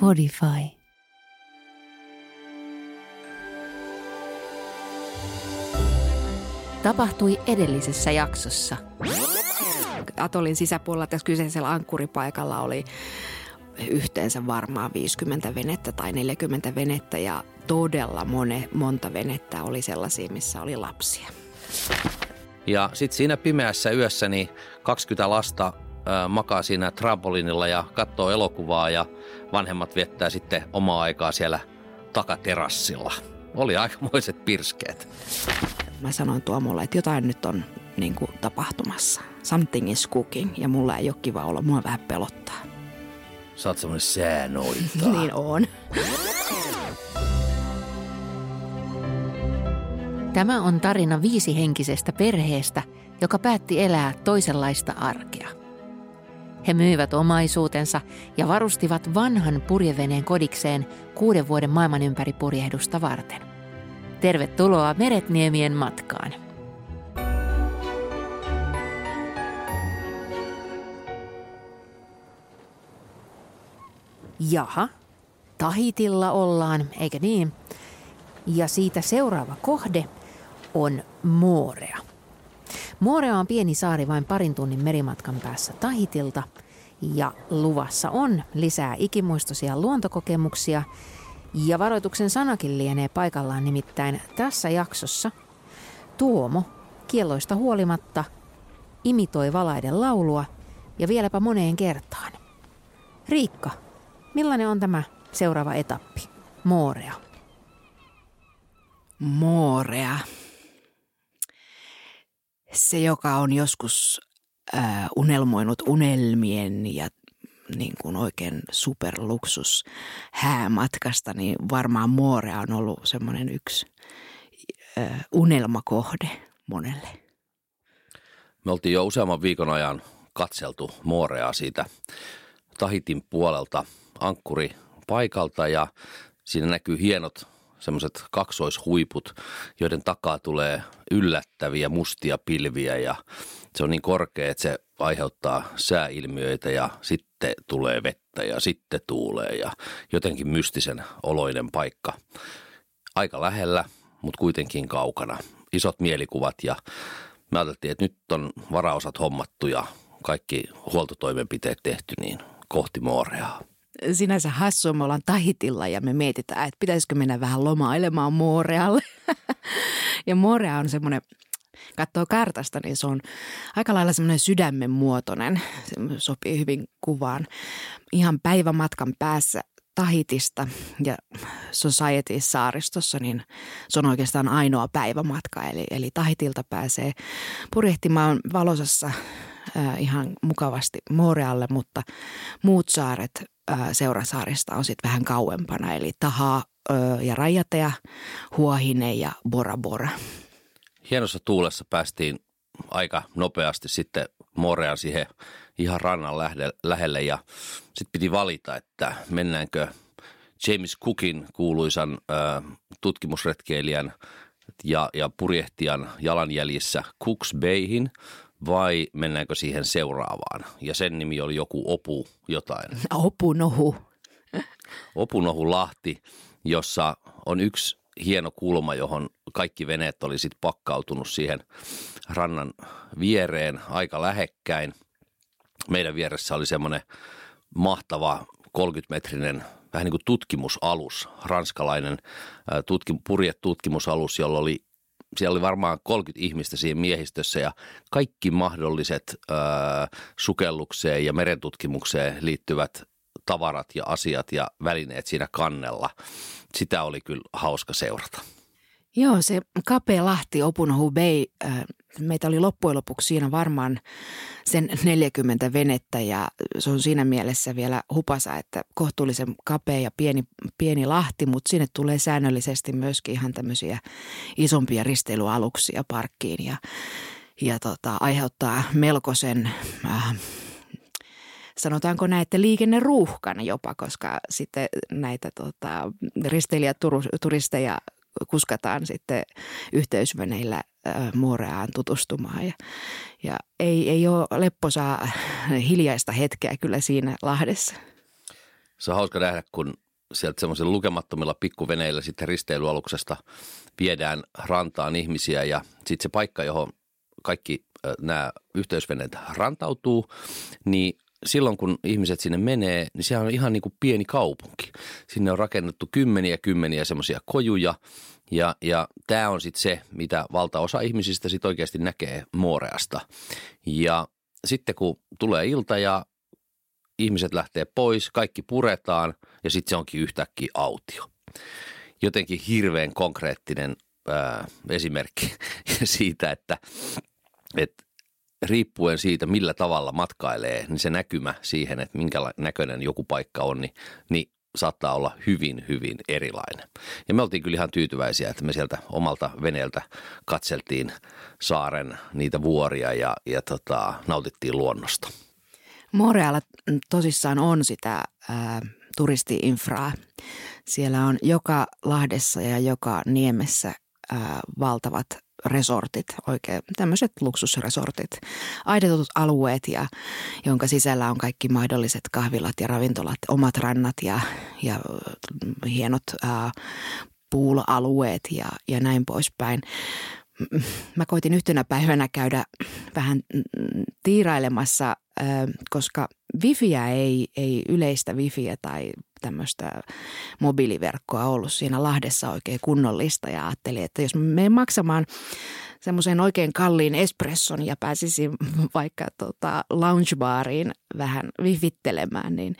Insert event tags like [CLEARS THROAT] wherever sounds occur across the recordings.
Podify. Tapahtui edellisessä jaksossa. Atolin sisäpuolella tässä kyseisellä ankkuripaikalla oli yhteensä varmaan 50 venettä tai 40 venettä ja todella mone, monta venettä oli sellaisia, missä oli lapsia. Ja sitten siinä pimeässä yössä niin 20 lasta makaa siinä trampolinilla ja katsoo elokuvaa ja vanhemmat viettää sitten omaa aikaa siellä takaterassilla. Oli aikamoiset pirskeet. Mä sanoin Tuomolle, että jotain nyt on niin kuin, tapahtumassa. Something is cooking ja mulla ei ole kiva olla, mua vähän pelottaa. Sä oot semmonen säänoita. [LAUGHS] niin on. Tämä on tarina viisihenkisestä perheestä, joka päätti elää toisenlaista arkea. He myivät omaisuutensa ja varustivat vanhan purjeveneen kodikseen kuuden vuoden maailman ympäri purjehdusta varten. Tervetuloa Meretniemien matkaan. Jaha, Tahitilla ollaan, eikö niin? Ja siitä seuraava kohde on Moorea. Moorea on pieni saari vain parin tunnin merimatkan päässä Tahitilta ja luvassa on lisää ikimuistoisia luontokokemuksia ja varoituksen sanakin lienee paikallaan nimittäin tässä jaksossa Tuomo kielloista huolimatta imitoi valaiden laulua ja vieläpä moneen kertaan. Riikka, millainen on tämä seuraava etappi? Moorea. Moorea. Se, joka on joskus äh, unelmoinut unelmien ja niin kuin oikein superluksus häämatkasta, niin varmaan Moorea on ollut semmoinen yksi äh, unelmakohde monelle. Me oltiin jo useamman viikon ajan katseltu Mooreaa siitä Tahitin puolelta ankkuri paikalta ja siinä näkyy hienot semmoiset kaksoishuiput, joiden takaa tulee yllättäviä mustia pilviä ja se on niin korkea, että se aiheuttaa sääilmiöitä ja sitten tulee vettä ja sitten tuulee ja jotenkin mystisen oloinen paikka. Aika lähellä, mutta kuitenkin kaukana. Isot mielikuvat ja me ajateltiin, että nyt on varaosat hommattu ja kaikki huoltotoimenpiteet tehty, niin kohti Mooreaa sinänsä hassua, me ollaan Tahitilla ja me mietitään, että pitäisikö mennä vähän lomailemaan Moorealle. [LAUGHS] ja Moorea on semmoinen, katsoo kartasta, niin se on aika lailla semmoinen sydämen muotoinen. Se sopii hyvin kuvaan. Ihan päivämatkan päässä Tahitista ja Society-saaristossa, niin se on oikeastaan ainoa päivämatka. Eli, eli Tahitilta pääsee purjehtimaan valosassa äh, ihan mukavasti Moorealle, mutta muut saaret seurasaarista on sitten vähän kauempana, eli Taha ja Rajatea, Huahine ja Bora Bora. Hienossa tuulessa päästiin aika nopeasti sitten Morean siihen ihan rannan lähelle ja sitten piti valita, että mennäänkö James Cookin kuuluisan äh, tutkimusretkeilijän ja, ja purjehtijan jalanjäljissä Cooks Bayhin vai mennäänkö siihen seuraavaan? Ja sen nimi oli joku Opu jotain. Opunohu. Opunohu Lahti, jossa on yksi hieno kulma, johon kaikki veneet oli sitten pakkautunut siihen rannan viereen aika lähekkäin. Meidän vieressä oli semmoinen mahtava 30-metrinen vähän niin kuin tutkimusalus, ranskalainen tutkim, purjetutkimusalus, jolla oli siellä oli varmaan 30 ihmistä siinä miehistössä ja kaikki mahdolliset ö, sukellukseen ja merentutkimukseen liittyvät tavarat ja asiat ja välineet siinä kannella. Sitä oli kyllä hauska seurata. Joo, se kapea lahti Opunohu Bay, meitä oli loppujen lopuksi siinä varmaan sen 40 venettä ja se on siinä mielessä vielä hupasa, että kohtuullisen kapea ja pieni, pieni lahti, mutta sinne tulee säännöllisesti myöskin ihan tämmöisiä isompia risteilyaluksia parkkiin ja, ja tota, aiheuttaa melkoisen äh, sanotaanko näitä liikenneruuhkan jopa, koska sitten näitä tota, risteilijäturisteja kuskataan sitten yhteysveneillä Mooreaan tutustumaan. Ja, ja ei, ei ole lepposaa hiljaista hetkeä kyllä siinä Lahdessa. Se on hauska nähdä, kun sieltä semmoisilla lukemattomilla pikkuveneillä sitten risteilyaluksesta viedään rantaan ihmisiä ja sitten se paikka, johon kaikki nämä yhteysveneet rantautuu, niin silloin kun ihmiset sinne menee, niin siellä on ihan niin kuin pieni kaupunki. Sinne on rakennettu kymmeniä kymmeniä semmoisia kojuja ja, ja tämä on sitten se, mitä valtaosa ihmisistä sitten oikeasti näkee Mooreasta. Ja sitten kun tulee ilta ja ihmiset lähtee pois, kaikki puretaan ja sitten se onkin yhtäkkiä autio. Jotenkin hirveän konkreettinen ää, esimerkki [LAUGHS] siitä, että, että riippuen siitä, millä tavalla matkailee, niin se näkymä siihen, että minkä näköinen joku paikka on, niin, niin saattaa olla hyvin, hyvin erilainen. Ja me oltiin kyllä ihan tyytyväisiä, että me sieltä omalta veneeltä katseltiin saaren niitä vuoria ja, ja tota, nautittiin luonnosta. Morealla tosissaan on sitä ää, turistiinfraa. Siellä on joka Lahdessa ja joka Niemessä ää, valtavat resortit, oikein tämmöiset luksusresortit, aidatut alueet, ja, jonka sisällä on kaikki mahdolliset kahvilat ja ravintolat, omat rannat ja, ja hienot ää, pool-alueet ja, ja näin poispäin. Mä koitin yhtenä päivänä käydä vähän tiirailemassa, koska wifiä ei, ei yleistä wifiä tai tämmöistä mobiiliverkkoa ollut siinä Lahdessa oikein kunnollista ja ajattelin, että jos me maksamaan semmoisen oikein kalliin espresson ja pääsisin [LAUGHS] vaikka tota loungebaariin vähän vivittelemään, niin,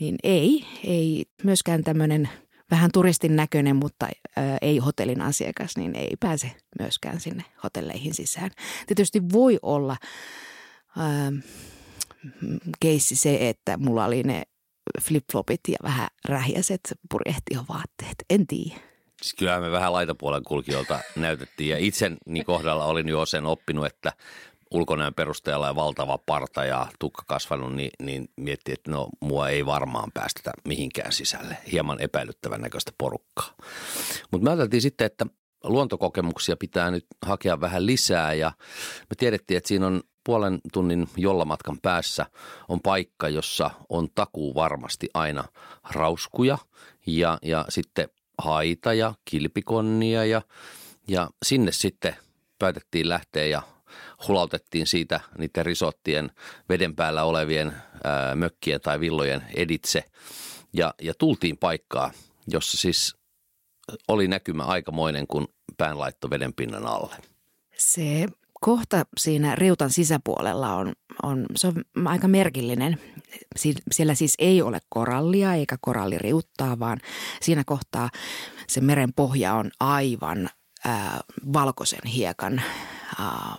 niin ei, ei myöskään tämmöinen vähän turistin näköinen, mutta ö, ei hotellin asiakas, niin ei pääse myöskään sinne hotelleihin sisään. Tietysti voi olla ö, keissi se, että mulla oli ne flipflopit ja vähän rähjäiset purjehtivaatteet. En tiedä. Siis kyllähän me vähän laitapuolen kulkijoilta näytettiin ja itseni kohdalla olin jo sen oppinut, että ulkonäön perusteella ja valtava parta ja tukka kasvanut, niin, niin miettii, että no mua ei varmaan päästetä mihinkään sisälle. Hieman epäilyttävän näköistä porukkaa. Mutta me ajateltiin sitten, että luontokokemuksia pitää nyt hakea vähän lisää ja me tiedettiin, että siinä on puolen tunnin jollamatkan päässä on paikka, jossa on takuu varmasti aina rauskuja ja, ja sitten haita ja kilpikonnia ja, ja sinne sitten päätettiin lähteä ja hulautettiin siitä niiden risottien veden päällä olevien ää, mökkien tai villojen editse. Ja, ja tultiin paikkaa, jossa siis oli näkymä aikamoinen, kun pään laitto veden pinnan alle. Se kohta siinä riutan sisäpuolella on, on, se on aika merkillinen. Siellä siis ei ole korallia eikä koralliriuttaa, vaan siinä kohtaa se meren pohja on aivan ää, valkoisen hiekan ää,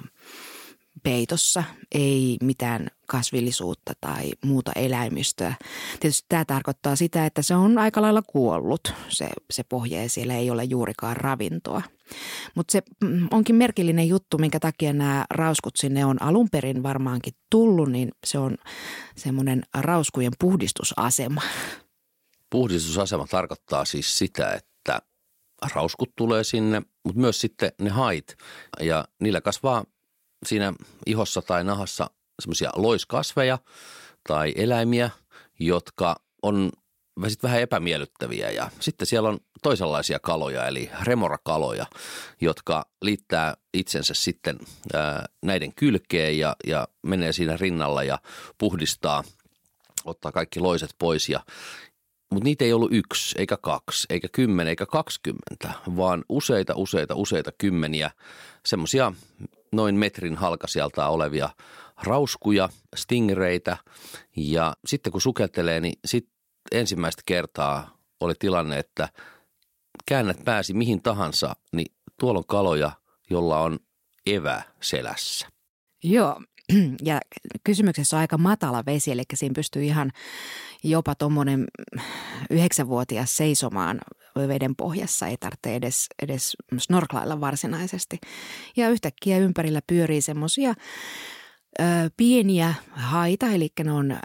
peitossa, ei mitään kasvillisuutta tai muuta eläimistöä. Tietysti tämä tarkoittaa sitä, että se on aika lailla kuollut, se, se pohja ja siellä ei ole juurikaan ravintoa. Mutta se mm, onkin merkillinen juttu, minkä takia nämä rauskut sinne on alun perin varmaankin tullut, niin se on semmoinen rauskujen puhdistusasema. Puhdistusasema tarkoittaa siis sitä, että rauskut tulee sinne, mutta myös sitten ne hait ja niillä kasvaa siinä ihossa tai nahassa semmoisia loiskasveja tai eläimiä, jotka on vähän epämiellyttäviä ja sitten siellä on toisenlaisia kaloja eli remorakaloja, jotka liittää itsensä sitten ää, näiden kylkeen ja, ja menee siinä rinnalla ja puhdistaa, ottaa kaikki loiset pois ja mutta niitä ei ollut yksi, eikä kaksi, eikä kymmenen, eikä kaksikymmentä, vaan useita, useita, useita kymmeniä semmoisia noin metrin halkasijalta olevia rauskuja, stingereitä ja sitten kun sukeltelee, niin sit ensimmäistä kertaa oli tilanne, että käännät pääsi mihin tahansa, niin tuolla on kaloja, jolla on evä selässä. Joo, [CLEARS THROAT] ja kysymyksessä on aika matala vesi, eli siinä pystyy ihan jopa tuommoinen yhdeksänvuotias seisomaan veden pohjassa, ei tarvitse edes, edes snorklailla varsinaisesti. Ja yhtäkkiä ympärillä pyörii semmoisia pieniä haita, eli ne on ö,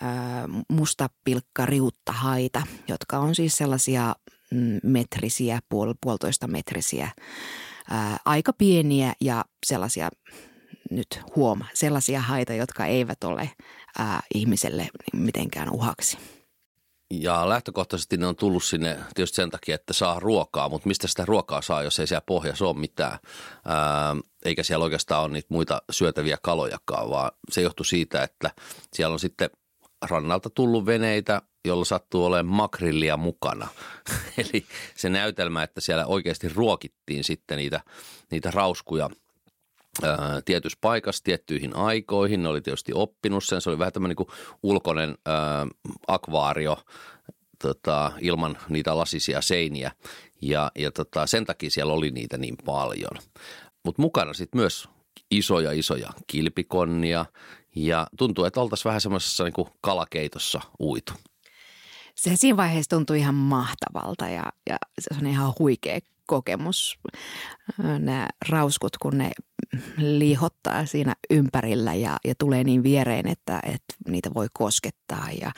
mustapilkka riutta haita, jotka on siis sellaisia mm, metrisiä, puol, puolitoista metrisiä, ää, aika pieniä ja sellaisia, nyt huoma, sellaisia haita, jotka eivät ole ää, ihmiselle mitenkään uhaksi. Ja lähtökohtaisesti ne on tullut sinne tietysti sen takia, että saa ruokaa, mutta mistä sitä ruokaa saa, jos ei siellä pohjassa ole mitään, ää, eikä siellä oikeastaan ole niitä muita syötäviä kalojakaan, vaan se johtuu siitä, että siellä on sitten rannalta tullut veneitä, jolla sattuu olemaan makrillia mukana. [LAUGHS] Eli se näytelmä, että siellä oikeasti ruokittiin sitten niitä, niitä rauskuja – tietyssä paikassa tiettyihin aikoihin. Ne oli tietysti oppinut sen. Se oli vähän tämmöinen niin ulkoinen ää, akvaario tota, ilman niitä lasisia seiniä. Ja, ja tota, sen takia siellä oli niitä niin paljon. Mutta mukana sitten myös isoja, isoja kilpikonnia. Ja tuntuu, että oltaisiin vähän semmoisessa niin kalakeitossa uitu. Se siinä vaiheessa tuntui ihan mahtavalta ja, ja se on ihan huikea kokemus. Nämä rauskut, kun ne liihottaa siinä ympärillä ja, ja tulee niin viereen, että, että niitä voi koskettaa ja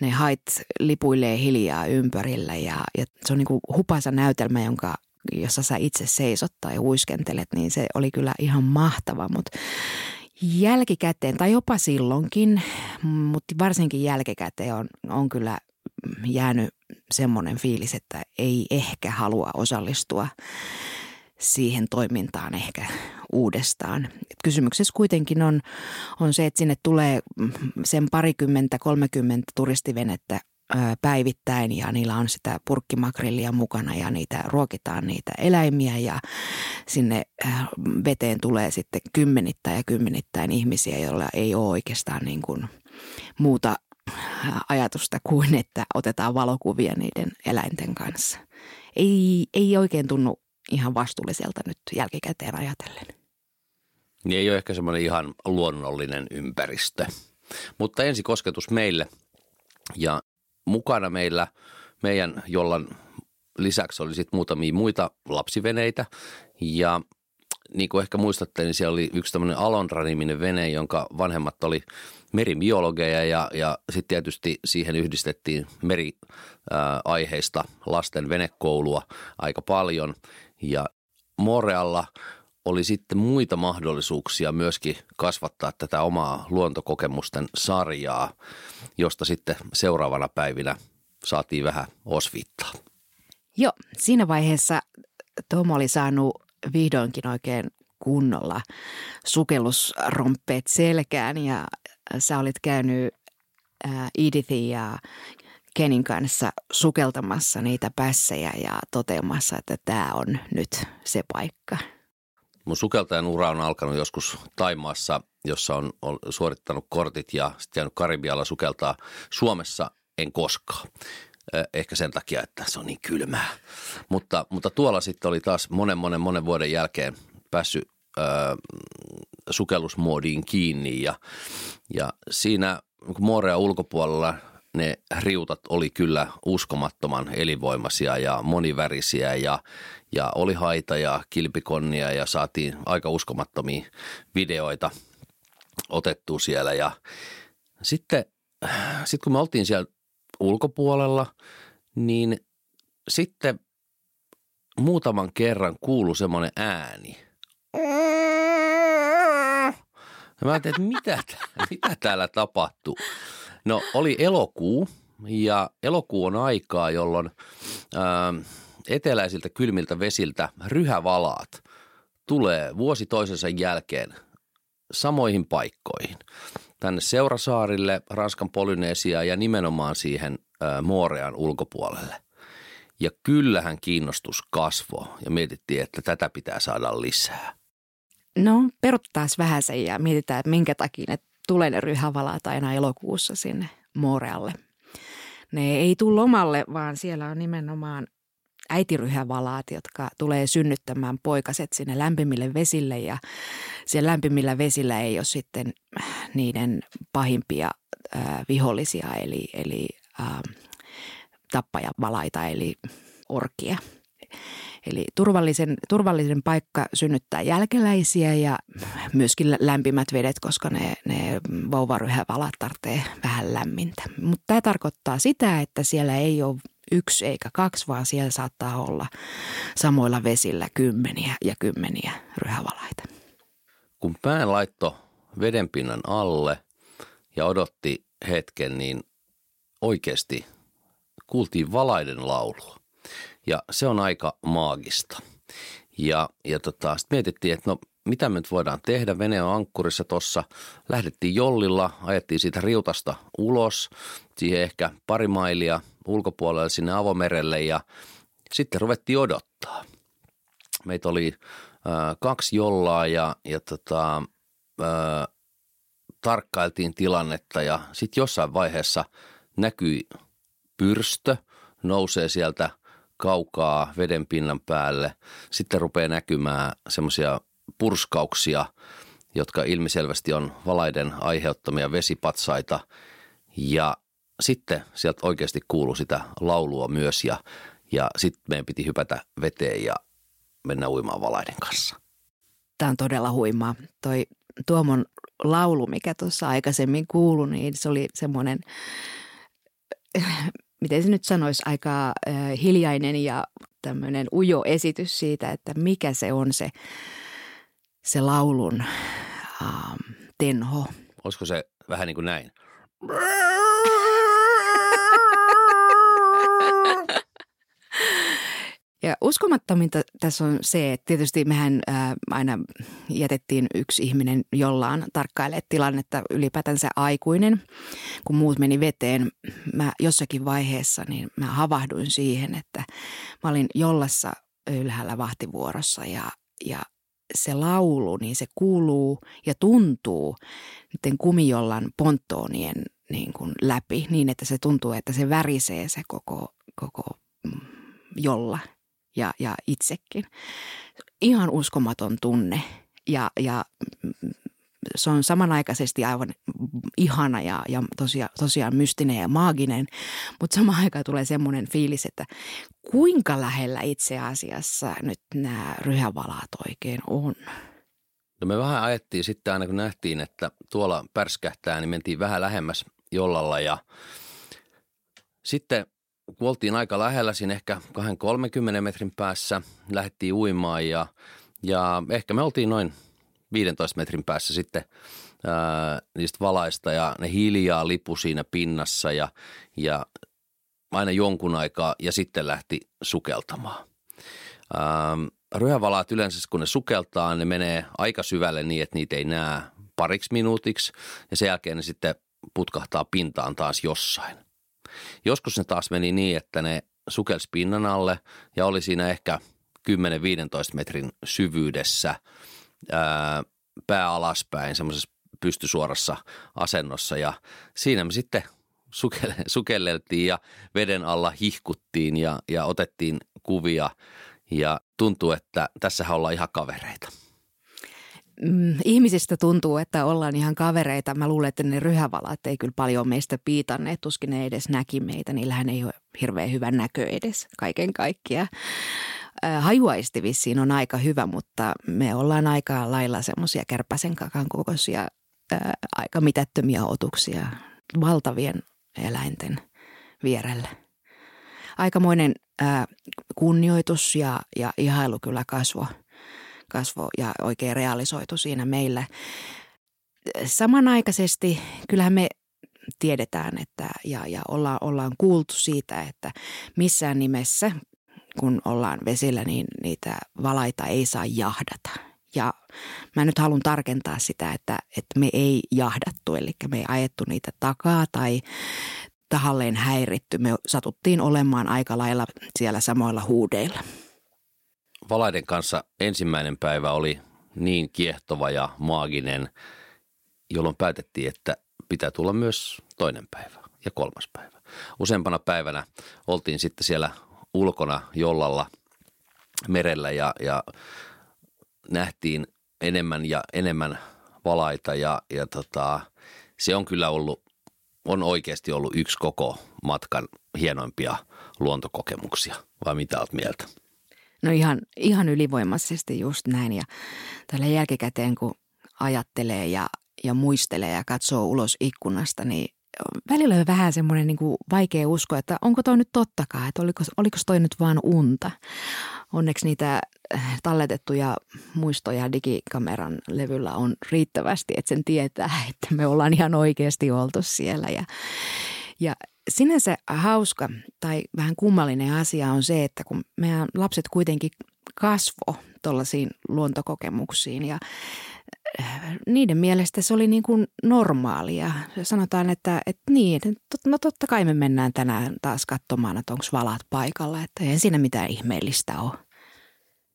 ne hait lipuilee hiljaa ympärillä ja, ja se on niin kuin hupasa näytelmä, jonka jossa sä itse seisot tai uiskentelet, niin se oli kyllä ihan mahtava, mutta jälkikäteen tai jopa silloinkin, mutta varsinkin jälkikäteen on, on kyllä jäänyt semmoinen fiilis, että ei ehkä halua osallistua siihen toimintaan ehkä uudestaan. Kysymyksessä kuitenkin on, on se, että sinne tulee sen parikymmentä, kolmekymmentä turistivenettä päivittäin ja niillä on sitä purkkimakrillia mukana ja niitä ruokitaan niitä eläimiä ja sinne veteen tulee sitten kymmenittäin ja kymmenittäin ihmisiä, joilla ei ole oikeastaan niin kuin muuta ajatusta kuin, että otetaan valokuvia niiden eläinten kanssa. Ei, ei oikein tunnu ihan vastuulliselta nyt jälkikäteen ajatellen. Niin ei ole ehkä semmoinen ihan luonnollinen ympäristö. Mutta ensi kosketus meille ja mukana meillä meidän jollan lisäksi oli sitten muutamia muita lapsiveneitä ja niin kuin ehkä muistatte, niin siellä oli yksi tämmöinen Alondra-niminen vene, jonka vanhemmat oli meribiologeja ja, ja sitten tietysti siihen yhdistettiin meriaiheista lasten venekoulua aika paljon. Ja Morealla oli sitten muita mahdollisuuksia myöskin kasvattaa tätä omaa luontokokemusten sarjaa, josta sitten seuraavana päivinä saatiin vähän osviittaa. Joo, siinä vaiheessa Tom oli saanut vihdoinkin oikein kunnolla sukellusromppeet selkään ja sä olit käynyt Edithin ja Kenin kanssa sukeltamassa niitä pässejä ja toteamassa, että tämä on nyt se paikka. Mun sukeltajan ura on alkanut joskus Taimaassa, jossa on, on suorittanut kortit ja sitten jäänyt Karibialla sukeltaa. Suomessa en koskaan. Ehkä sen takia, että se on niin kylmää. Mutta, mutta tuolla sitten oli taas monen, monen, monen vuoden jälkeen päässyt ö, sukellusmoodiin kiinni. Ja, ja siinä Moorea ulkopuolella ne riutat oli kyllä uskomattoman elinvoimaisia ja monivärisiä. Ja, ja oli haita ja kilpikonnia ja saatiin aika uskomattomia videoita otettu siellä. Ja sitten, sitten kun me oltiin siellä ulkopuolella, niin sitten muutaman kerran kuului semmoinen ääni. Ja mä ajattelin, että mitä, mitä täällä tapahtuu. No oli elokuu ja elokuu on aikaa, jolloin ää, ähm, eteläisiltä kylmiltä vesiltä ryhävalaat tulee vuosi toisensa jälkeen samoihin paikkoihin. Tänne Seurasaarille, Ranskan Polynesia ja nimenomaan siihen ää, Moorean ulkopuolelle. Ja kyllähän kiinnostus kasvoi ja mietittiin, että tätä pitää saada lisää. No, peruttaas vähän sen ja mietitään, että minkä takia ne tulee ne ryhävalaat aina elokuussa sinne Moorealle. Ne ei tule lomalle, vaan siellä on nimenomaan äitiryhävalaat, jotka tulee synnyttämään poikaset sinne lämpimille vesille ja siellä lämpimillä vesillä ei ole sitten niiden pahimpia äh, vihollisia eli, eli äh, tappajavalaita eli orkia. Eli turvallisen, turvallisen paikka synnyttää jälkeläisiä ja myöskin lämpimät vedet, koska ne, ne vauvaryhävalat tarvitsee vähän lämmintä. Mutta tämä tarkoittaa sitä, että siellä ei ole yksi eikä kaksi, vaan siellä saattaa olla samoilla vesillä kymmeniä ja kymmeniä ryhävalaita. Kun pään laitto vedenpinnan alle ja odotti hetken, niin oikeasti kuultiin valaiden laulua. Ja se on aika maagista. Ja, ja tota, sitten mietittiin, että no mitä me nyt voidaan tehdä. Vene on ankkurissa tuossa. Lähdettiin jollilla, ajettiin siitä riutasta ulos, siihen ehkä pari mailia ulkopuolelle sinne avomerelle ja sitten ruvettiin odottaa. Meitä oli äh, kaksi jollaa ja, ja tota, äh, tarkkailtiin tilannetta ja sitten jossain vaiheessa näkyi pyrstö, nousee sieltä kaukaa veden pinnan päälle. Sitten rupeaa näkymään semmoisia purskauksia, jotka ilmiselvästi on valaiden aiheuttamia vesipatsaita. Ja sitten sieltä oikeasti kuuluu sitä laulua myös ja, ja sitten meidän piti hypätä veteen ja mennä uimaan valaiden kanssa. Tämä on todella huimaa. Toi Tuomon laulu, mikä tuossa aikaisemmin kuului, niin se oli semmoinen, miten se nyt sanoisi, aika hiljainen ja tämmöinen ujo esitys siitä, että mikä se on se se laulun ähm, tenho. Olisiko se vähän niin kuin näin? Ja uskomattominta tässä on se, että tietysti mehän ää, aina jätettiin yksi ihminen jollaan tarkkailemaan tilannetta ylipäätänsä aikuinen. Kun muut meni veteen, mä jossakin vaiheessa niin mä havahduin siihen, että mä olin jollassa ylhäällä vahtivuorossa ja, ja se laulu, niin se kuuluu ja tuntuu niiden kumijollan ponttoonien niin kuin läpi niin, että se tuntuu, että se värisee se koko, koko jolla ja, ja itsekin. Ihan uskomaton tunne ja, ja se on samanaikaisesti aivan ihana ja, ja tosiaan, tosiaan mystinen ja maaginen, mutta samaan aikaan tulee semmoinen fiilis, että kuinka lähellä itse asiassa nyt nämä ryhävalaat oikein on? No me vähän ajettiin sitten aina kun nähtiin, että tuolla pärskähtää, niin mentiin vähän lähemmäs jollalla ja sitten kun oltiin aika lähellä siinä ehkä 2-30 metrin päässä, lähdettiin uimaan ja, ja ehkä me oltiin noin 15 metrin päässä sitten ää, niistä valaista ja ne hiljaa lipu siinä pinnassa ja, ja aina jonkun aikaa ja sitten lähti sukeltamaan. Ää, ryhävalaat yleensä kun ne sukeltaa, ne menee aika syvälle niin, että niitä ei näe pariksi minuutiksi ja sen jälkeen ne sitten putkahtaa pintaan taas jossain. Joskus ne taas meni niin, että ne sukelsi pinnan alle ja oli siinä ehkä 10-15 metrin syvyydessä – ää, pää alaspäin semmoisessa pystysuorassa asennossa ja siinä me sitten sukelle, [LAUGHS] sukelleltiin ja veden alla hihkuttiin ja, ja otettiin kuvia ja tuntuu, että tässä ollaan ihan kavereita. Mm, ihmisistä tuntuu, että ollaan ihan kavereita. Mä luulen, että ne ryhävalat ei kyllä paljon meistä piitanneet, tuskin ne edes näki meitä. Niillähän ei ole hirveän hyvä näkö edes kaiken kaikkiaan hajuaisti vissiin on aika hyvä, mutta me ollaan aika lailla semmoisia kärpäsen kakan kokoisia aika mitättömiä otuksia valtavien eläinten vierellä. Aikamoinen ää, kunnioitus ja, ja ihailu kyllä kasvo, kasvo ja oikein realisoitu siinä meillä. Samanaikaisesti kyllähän me tiedetään että, ja, ja ollaan, ollaan kuultu siitä, että missään nimessä kun ollaan vesillä, niin niitä valaita ei saa jahdata. Ja mä nyt haluan tarkentaa sitä, että, että me ei jahdattu, eli me ei ajettu niitä takaa tai tahalleen häiritty. Me satuttiin olemaan aika lailla siellä samoilla huudeilla. Valaiden kanssa ensimmäinen päivä oli niin kiehtova ja maaginen, jolloin päätettiin, että pitää tulla myös toinen päivä ja kolmas päivä. Useampana päivänä oltiin sitten siellä ulkona jollalla merellä ja, ja nähtiin enemmän ja enemmän valaita ja, ja tota, se on kyllä ollut, on oikeasti ollut yksi koko matkan hienoimpia luontokokemuksia. Vai mitä olet mieltä? No ihan, ihan ylivoimaisesti just näin ja tällä jälkikäteen kun ajattelee ja, ja muistelee ja katsoo ulos ikkunasta, niin välillä on vähän semmoinen niin kuin vaikea usko, että onko toi nyt tottakaan, että oliko, oliko toi nyt vaan unta. Onneksi niitä äh, talletettuja muistoja digikameran levyllä on riittävästi, että sen tietää, [LAUGHS] että me ollaan ihan oikeasti oltu siellä. Ja, ja sinänsä hauska tai vähän kummallinen asia on se, että kun meidän lapset kuitenkin kasvo tuollaisiin luontokokemuksiin ja niiden mielestä se oli niin kuin normaalia. Sanotaan, että, että niin, no totta kai me mennään tänään taas katsomaan, että onko valat paikalla, että ei siinä mitään ihmeellistä ole.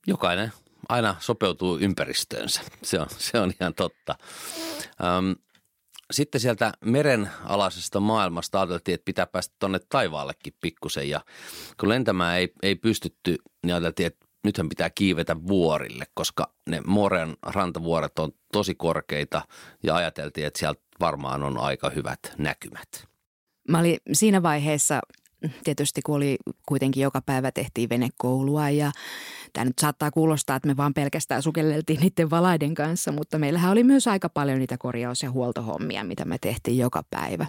Jokainen aina sopeutuu ympäristöönsä, se on, se on ihan totta. Öm, sitten sieltä meren alaisesta maailmasta ajateltiin, että pitää päästä tuonne taivaallekin pikkusen ja kun lentämään ei, ei pystytty, niin ajateltiin, että nythän pitää kiivetä vuorille, koska ne Moren rantavuoret on tosi korkeita ja ajateltiin, että sieltä varmaan on aika hyvät näkymät. Mä olin siinä vaiheessa tietysti kun oli kuitenkin joka päivä tehtiin venekoulua ja tämä nyt saattaa kuulostaa, että me vaan pelkästään sukelleltiin niiden valaiden kanssa, mutta meillähän oli myös aika paljon niitä korjaus- ja huoltohommia, mitä me tehtiin joka päivä.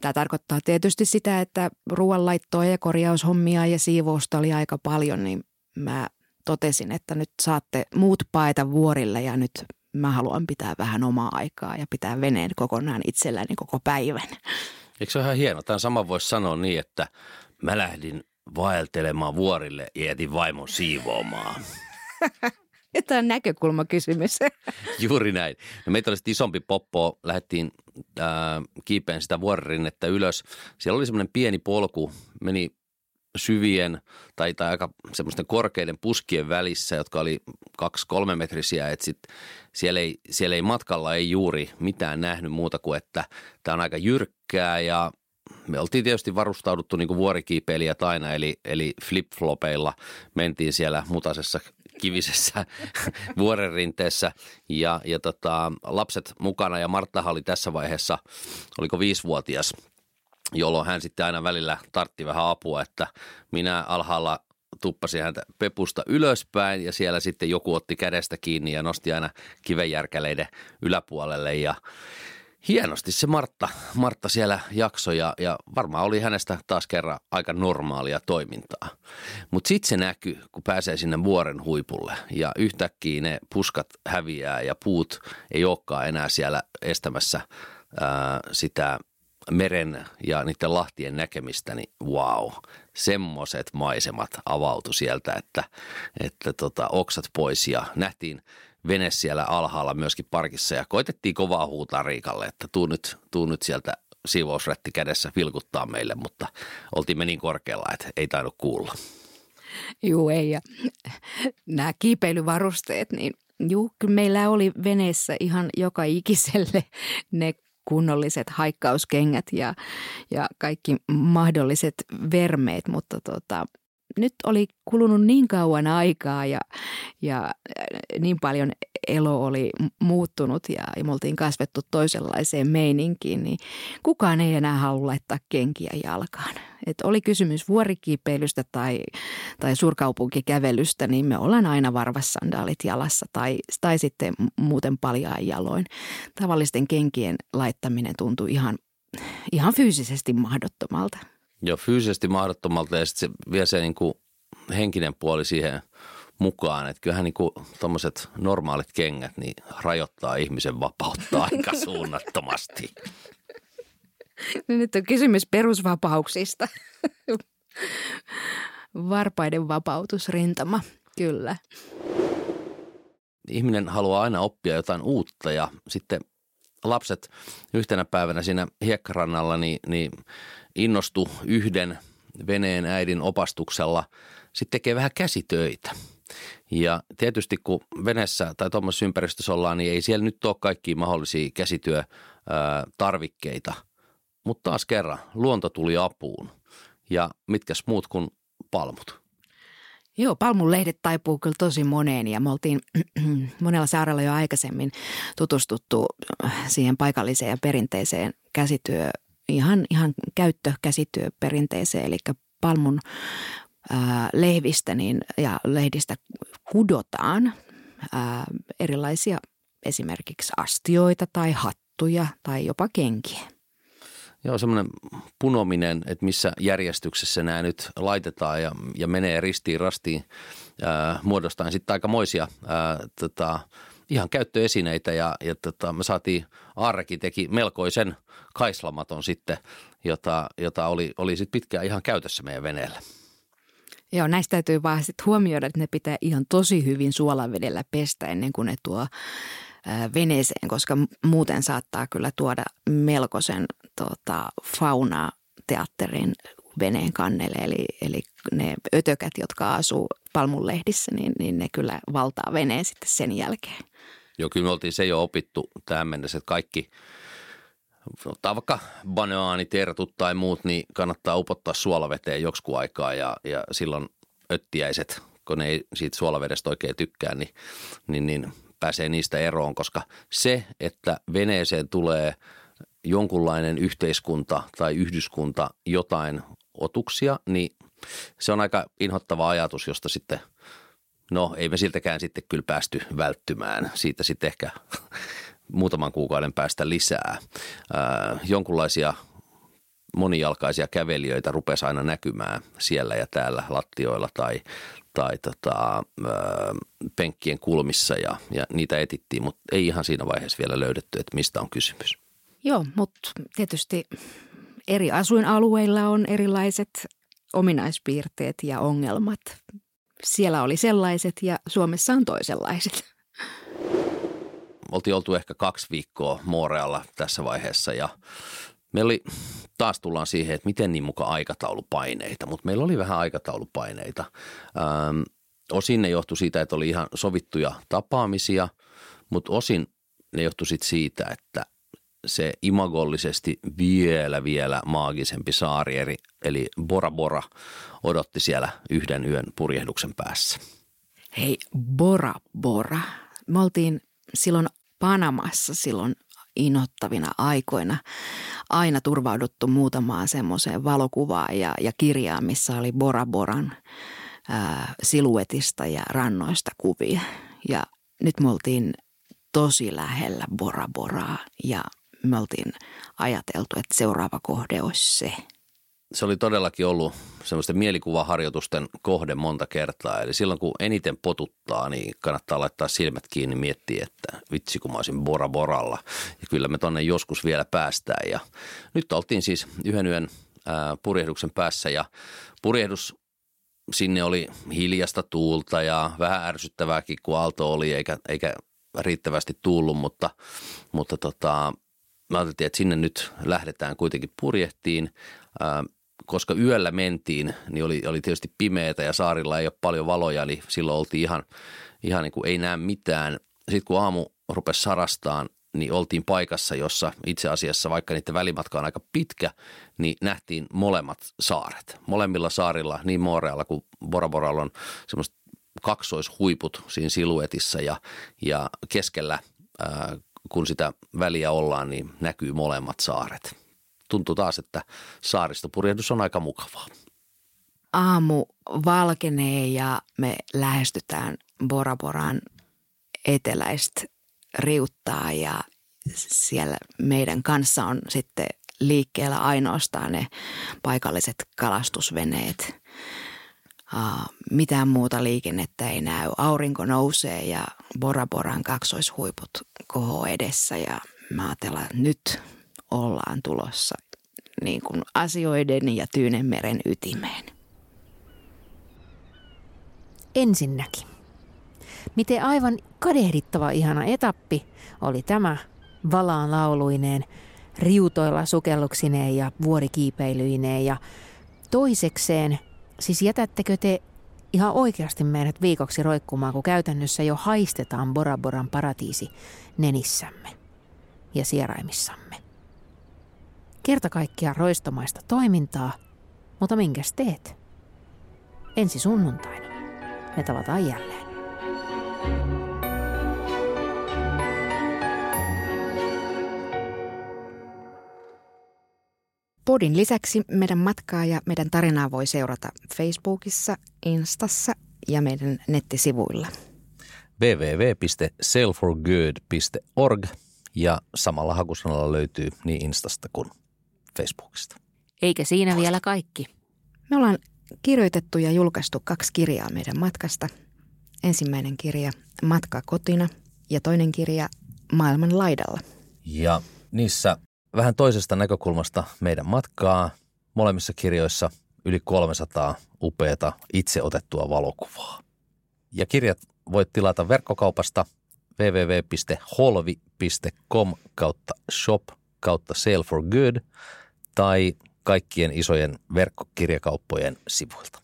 Tämä tarkoittaa tietysti sitä, että ruoanlaittoa ja korjaushommia ja siivousta oli aika paljon, niin mä totesin, että nyt saatte muut paeta vuorille ja nyt mä haluan pitää vähän omaa aikaa ja pitää veneen kokonaan itselläni koko päivän. Eikö se ole ihan hieno? Tämä sama voisi sanoa niin, että mä lähdin vaeltelemaan vuorille ja jätin vaimon siivoamaan. [LAUGHS] Tämä on näkökulmakysymys. [LAUGHS] Juuri näin. No meitä oli isompi poppo, lähdettiin äh, kiipeen sitä vuoririnnettä ylös. Siellä oli semmoinen pieni polku, meni syvien tai, tai aika semmoisten korkeiden puskien välissä, jotka oli kaksi-kolme metrisiä, että sit siellä, ei, siellä ei matkalla ei juuri mitään nähnyt muuta kuin, että tämä on aika jyrkkää ja me oltiin tietysti varustauduttu niin kuin vuorikiipeilijät aina, eli, eli flip-flopeilla mentiin siellä mutasessa kivisessä [LAUGHS] vuorenrinteessä ja, ja tota, lapset mukana ja Martta oli tässä vaiheessa, oliko viisivuotias – jolloin hän sitten aina välillä tartti vähän apua, että minä alhaalla tuppasin häntä pepusta ylöspäin ja siellä sitten joku otti kädestä kiinni ja nosti aina kivenjärkäleiden yläpuolelle ja hienosti se Martta, Martta siellä jaksoi ja, ja varmaan oli hänestä taas kerran aika normaalia toimintaa. Mutta sitten se näkyy, kun pääsee sinne vuoren huipulle ja yhtäkkiä ne puskat häviää ja puut ei olekaan enää siellä estämässä ää, sitä meren ja niiden lahtien näkemistä, niin wow, semmoiset maisemat avautu sieltä, että, että tota, oksat pois ja nähtiin vene siellä alhaalla myöskin parkissa ja koitettiin kovaa huutaa Riikalle, että tuu nyt, tuu nyt sieltä siivousrätti kädessä vilkuttaa meille, mutta oltiin me niin korkealla, että ei tainnut kuulla. Juu, ei. Ja nämä kiipeilyvarusteet, niin juu, kyllä meillä oli veneessä ihan joka ikiselle ne kunnolliset haikkauskengät ja, ja kaikki mahdolliset vermeet, mutta tota, nyt oli kulunut niin kauan aikaa ja, ja niin paljon elo oli muuttunut ja, ja me oltiin kasvettu toisenlaiseen meininkiin, niin kukaan ei enää halua laittaa kenkiä jalkaan. Et oli kysymys vuorikiipeilystä tai, tai suurkaupunkikävelystä, niin me ollaan aina varvassandaalit jalassa tai, tai sitten muuten paljaan jaloin. Tavallisten kenkien laittaminen tuntui ihan, ihan fyysisesti mahdottomalta. Joo, fyysisesti mahdottomalta ja sitten se vie se niin kuin henkinen puoli siihen mukaan. Että kyllähän niin tuommoiset normaalit kengät niin rajoittaa ihmisen vapautta [LAUGHS] aika suunnattomasti. No nyt on kysymys perusvapauksista. Varpaiden vapautusrintama, kyllä. Ihminen haluaa aina oppia jotain uutta ja sitten lapset yhtenä päivänä siinä hiekkarannalla niin, niin innostu yhden veneen äidin opastuksella, sitten tekee vähän käsitöitä. Ja tietysti kun venessä tai tuommoisessa ympäristössä ollaan, niin ei siellä nyt ole kaikkia mahdollisia käsityötarvikkeita. Mutta taas kerran, luonto tuli apuun. Ja mitkäs muut kuin palmut. Joo, palmun lehdet taipuu kyllä tosi moneen ja me oltiin [CLEARS THROAT] monella saarella jo aikaisemmin tutustuttu siihen paikalliseen ja perinteiseen käsityö ihan, ihan käyttökäsityöperinteeseen, eli palmun ää, lehvistä niin, ja lehdistä kudotaan ää, erilaisia esimerkiksi astioita tai hattuja tai jopa kenkiä. Joo, semmoinen punominen, että missä järjestyksessä nämä nyt laitetaan ja, ja menee ristiin rastiin ää, muodostaen sitten aikamoisia ää, tota, ihan käyttöesineitä ja, ja tota, me saatiin, Aarrekin teki melkoisen kaislamaton sitten, jota, jota oli, oli sitten pitkään ihan käytössä meidän veneellä. Joo, näistä täytyy vaan sitten huomioida, että ne pitää ihan tosi hyvin suolavedellä pestä ennen kuin ne tuo veneeseen, koska muuten saattaa kyllä tuoda melkoisen tota, fauna-teatterin veneen kannelle. Eli, eli ne ötökät, jotka asuu palmunlehdissä, niin, niin ne kyllä valtaa veneen sitten sen jälkeen. Joo, kyllä me oltiin se jo opittu tähän mennessä, että kaikki, ottaa vaikka banaanitertut tai muut, niin kannattaa upottaa suolaveteen joksikun aikaa ja, ja silloin öttiäiset, kun ne ei siitä suolavedestä oikein tykkää, niin, niin, niin pääsee niistä eroon, koska se, että veneeseen tulee jonkunlainen yhteiskunta tai yhdyskunta jotain otuksia, niin se on aika inhottava ajatus, josta sitten, no ei me siltäkään sitten kyllä päästy välttymään. Siitä sitten ehkä [LAUGHS] muutaman kuukauden päästä lisää. Ää, jonkunlaisia monijalkaisia kävelijöitä rupesi aina näkymään siellä ja täällä lattioilla tai, tai tota, penkkien kulmissa ja, ja niitä etittiin, mutta ei ihan siinä vaiheessa vielä löydetty, että mistä on kysymys. Joo, mutta tietysti eri asuinalueilla on erilaiset ominaispiirteet ja ongelmat. Siellä oli sellaiset ja Suomessa on toisenlaiset. Oltiin oltu ehkä kaksi viikkoa Moorealla tässä vaiheessa ja meillä oli, taas tullaan siihen, että miten niin mukaan aikataulupaineita, mutta meillä oli vähän aikataulupaineita. Ähm, osin ne johtui siitä, että oli ihan sovittuja tapaamisia, mutta osin ne johtui siitä, että se imagollisesti vielä vielä maagisempi saari, eli, eli Bora Bora, odotti siellä yhden yön purjehduksen päässä. Hei, Bora Bora. Me oltiin silloin Panamassa silloin inottavina aikoina aina turvauduttu muutamaan semmoiseen valokuvaan ja, ja kirjaan, missä oli Bora Boran ää, siluetista ja rannoista kuvia. Ja nyt me oltiin tosi lähellä Bora Boraa ja me oltiin ajateltu, että seuraava kohde olisi se. Se oli todellakin ollut semmoisten mielikuvaharjoitusten kohde monta kertaa. Eli silloin kun eniten potuttaa, niin kannattaa laittaa silmät kiinni miettiä, että vitsi kun mä olisin Bora Boralla. Ja kyllä me tonne joskus vielä päästään. Ja nyt oltiin siis yhden yön purjehduksen päässä ja purjehdus sinne oli hiljasta tuulta ja vähän ärsyttävääkin, kun aalto oli eikä, eikä riittävästi tullut, mutta, mutta tota, mä ajattelin, että sinne nyt lähdetään kuitenkin purjehtiin. koska yöllä mentiin, niin oli, oli tietysti pimeätä ja saarilla ei ole paljon valoja, niin silloin oltiin ihan, ihan niin kuin ei näe mitään. Sitten kun aamu rupesi sarastaan, niin oltiin paikassa, jossa itse asiassa, vaikka niiden välimatka on aika pitkä, niin nähtiin molemmat saaret. Molemmilla saarilla, niin Moorealla kuin Boraboralla on semmoiset kaksoishuiput siinä siluetissa ja, ja keskellä ää, kun sitä väliä ollaan, niin näkyy molemmat saaret. Tuntuu taas, että saaristopurjehdus on aika mukavaa. Aamu valkenee ja me lähestytään Bora Boran eteläistä riuttaa ja siellä meidän kanssa on sitten liikkeellä ainoastaan ne paikalliset kalastusveneet – mitään muuta liikennettä ei näy. Aurinko nousee ja Bora Boran kaksoishuiput koho edessä ja mä että nyt ollaan tulossa niin kuin asioiden ja Tyynenmeren ytimeen. Ensinnäkin, miten aivan kadehdittava ihana etappi oli tämä valaan lauluineen, riutoilla sukelluksineen ja vuorikiipeilyineen ja toisekseen – Siis jätättekö te ihan oikeasti meidät viikoksi roikkumaan, kun käytännössä jo haistetaan Bora Boran paratiisi nenissämme ja sieraimissamme? Kerta kaikkiaan roistomaista toimintaa, mutta minkäs teet? Ensi sunnuntaina me tavataan jälleen. Podin lisäksi meidän matkaa ja meidän tarinaa voi seurata Facebookissa, Instassa ja meidän nettisivuilla. www.sellforgood.org ja samalla hakusanalla löytyy niin Instasta kuin Facebookista. Eikä siinä vielä kaikki. Me ollaan kirjoitettu ja julkaistu kaksi kirjaa meidän matkasta. Ensimmäinen kirja Matka kotina ja toinen kirja Maailman laidalla. Ja niissä vähän toisesta näkökulmasta meidän matkaa. Molemmissa kirjoissa yli 300 upeata itse otettua valokuvaa. Ja kirjat voit tilata verkkokaupasta www.holvi.com kautta shop kautta sale for good tai kaikkien isojen verkkokirjakauppojen sivuilta.